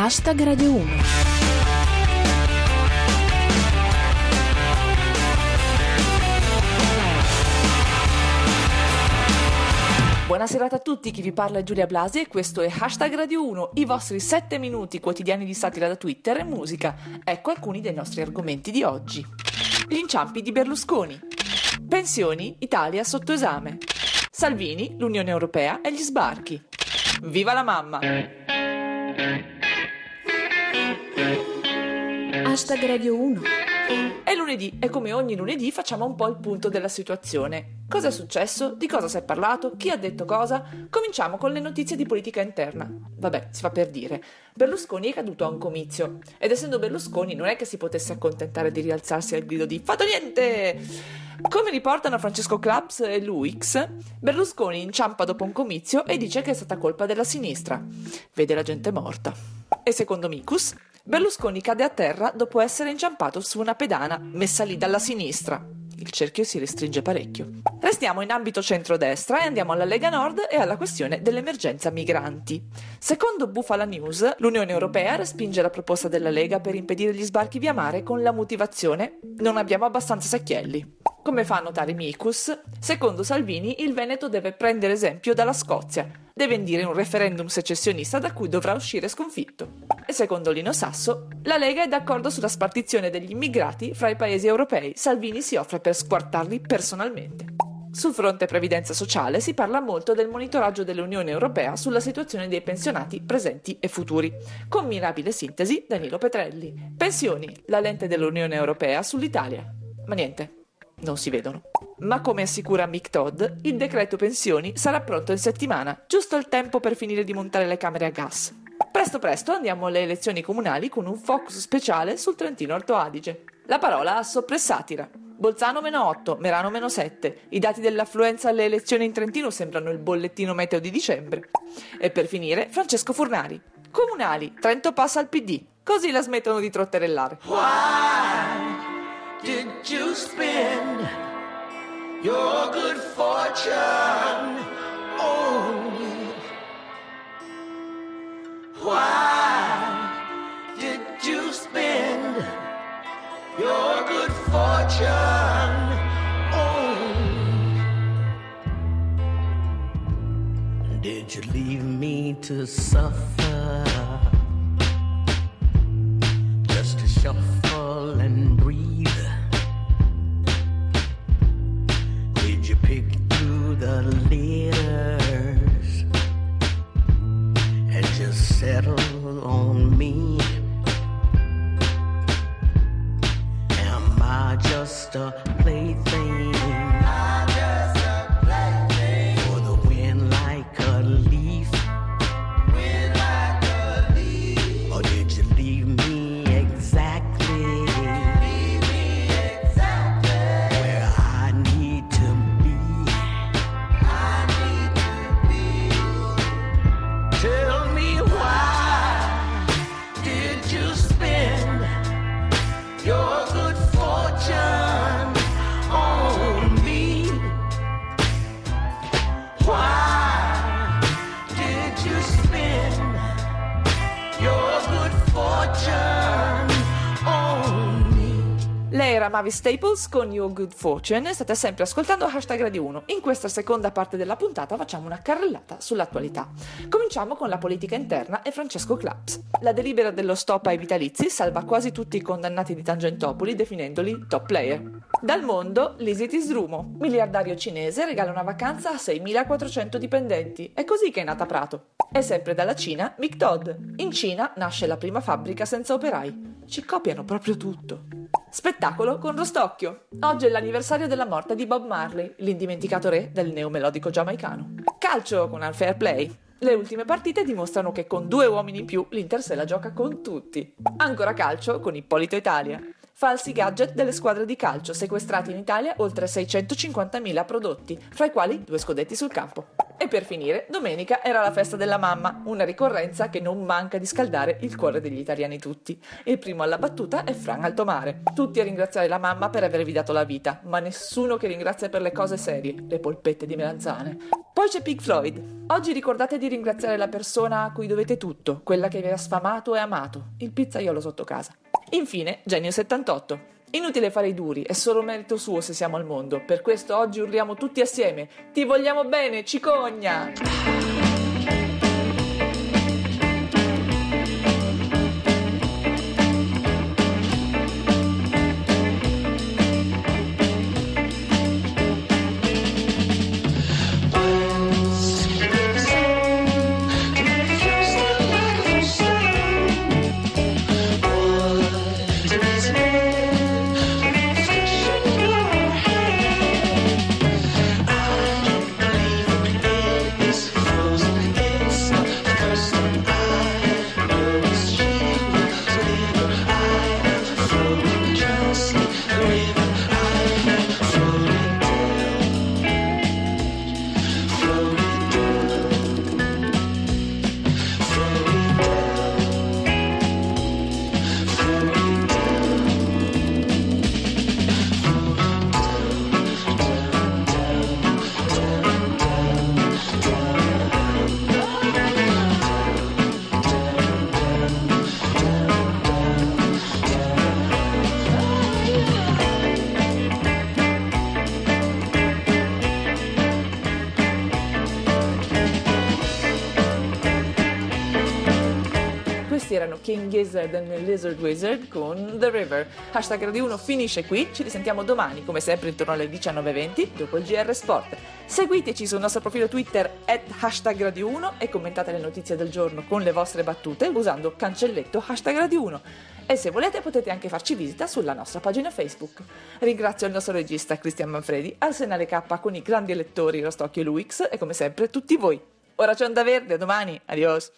Hashtag Radio 1. Buonasera a tutti, chi vi parla è Giulia Blasi e questo è Hashtag Radio 1, i vostri 7 minuti quotidiani di satira da Twitter e musica. Ecco alcuni dei nostri argomenti di oggi. Gli inciampi di Berlusconi. Pensioni, Italia sotto esame. Salvini, l'Unione Europea e gli sbarchi. Viva la mamma! Hashtag Radio 1. È lunedì e come ogni lunedì facciamo un po' il punto della situazione. Cosa è successo? Di cosa si è parlato? Chi ha detto cosa? Cominciamo con le notizie di politica interna. Vabbè, si fa per dire. Berlusconi è caduto a un comizio ed essendo Berlusconi non è che si potesse accontentare di rialzarsi al grido di fatto niente! Come riportano Francesco Claps e Luix, Berlusconi inciampa dopo un comizio e dice che è stata colpa della sinistra. Vede la gente morta. E secondo Micus, Berlusconi cade a terra dopo essere inciampato su una pedana messa lì dalla sinistra. Il cerchio si restringe parecchio. Restiamo in ambito centrodestra e andiamo alla Lega Nord e alla questione dell'emergenza migranti. Secondo Bufala News, l'Unione Europea respinge la proposta della Lega per impedire gli sbarchi via mare con la motivazione non abbiamo abbastanza secchielli. Come fa a notare Micus, secondo Salvini il Veneto deve prendere esempio dalla Scozia, deve indire un referendum secessionista da cui dovrà uscire sconfitto. E secondo Lino Sasso, la Lega è d'accordo sulla spartizione degli immigrati fra i paesi europei. Salvini si offre per squartarli personalmente. Sul fronte previdenza sociale si parla molto del monitoraggio dell'Unione Europea sulla situazione dei pensionati presenti e futuri. Con mirabile sintesi, Danilo Petrelli. Pensioni, la lente dell'Unione Europea sull'Italia. Ma niente, non si vedono. Ma come assicura Mick Todd, il decreto pensioni sarà pronto in settimana, giusto il tempo per finire di montare le camere a gas. Presto presto andiamo alle elezioni comunali con un focus speciale sul Trentino Alto Adige. La parola a soppressatira. Bolzano meno 8, Merano meno 7. I dati dell'affluenza alle elezioni in Trentino sembrano il bollettino meteo di dicembre. E per finire, Francesco Furnari. Comunali, Trento passa al PD. Così la smettono di trotterellare. Why did you spend your good fortune to suffer? Just to shuffle and breathe. Did you pick through the letters and just settle on me? Am I just a plaything? Era Mavi Staples con Your Good Fortune state sempre ascoltando Hashtag Radio 1. In questa seconda parte della puntata facciamo una carrellata sull'attualità. Cominciamo con la politica interna e Francesco Claps. La delibera dello stop ai vitalizi salva quasi tutti i condannati di Tangentopoli definendoli top player. Dal mondo, Lisi Tisdrumo, miliardario cinese, regala una vacanza a 6.400 dipendenti. È così che è nata Prato. E sempre dalla Cina, Mick Todd. In Cina nasce la prima fabbrica senza operai. Ci copiano proprio tutto. Spettacolo con Rostocchio. Oggi è l'anniversario della morte di Bob Marley, l'indimenticato re del neomelodico giamaicano. Calcio con Al Fair Play. Le ultime partite dimostrano che con due uomini in più l'Inter se la gioca con tutti. Ancora calcio con Ippolito Italia. falsi gadget delle squadre di calcio, sequestrati in Italia oltre 650.000 prodotti, fra i quali due scudetti sul campo. E per finire, domenica era la festa della mamma, una ricorrenza che non manca di scaldare il cuore degli italiani tutti. Il primo alla battuta è Fran Altomare. Tutti a ringraziare la mamma per avervi dato la vita, ma nessuno che ringrazia per le cose serie, le polpette di melanzane. Poi c'è Pink Floyd. Oggi ricordate di ringraziare la persona a cui dovete tutto, quella che vi ha sfamato e amato, il pizzaiolo sotto casa. Infine, Genio 78. Inutile fare i duri, è solo merito suo se siamo al mondo. Per questo oggi urliamo tutti assieme: Ti vogliamo bene, cicogna! King Gizzard e Lizard Wizard con The River. Hashtag Radio 1 finisce qui, ci risentiamo domani, come sempre intorno alle 19.20, dopo il GR Sport. Seguiteci sul nostro profilo Twitter at hashtag Radio 1 e commentate le notizie del giorno con le vostre battute usando cancelletto hashtag Radio 1. E se volete potete anche farci visita sulla nostra pagina Facebook. Ringrazio il nostro regista Cristian Manfredi, Arsenale K con i grandi lettori Rostocchio e Luix e come sempre tutti voi. Ora c'è Onda Verde, a domani, adios!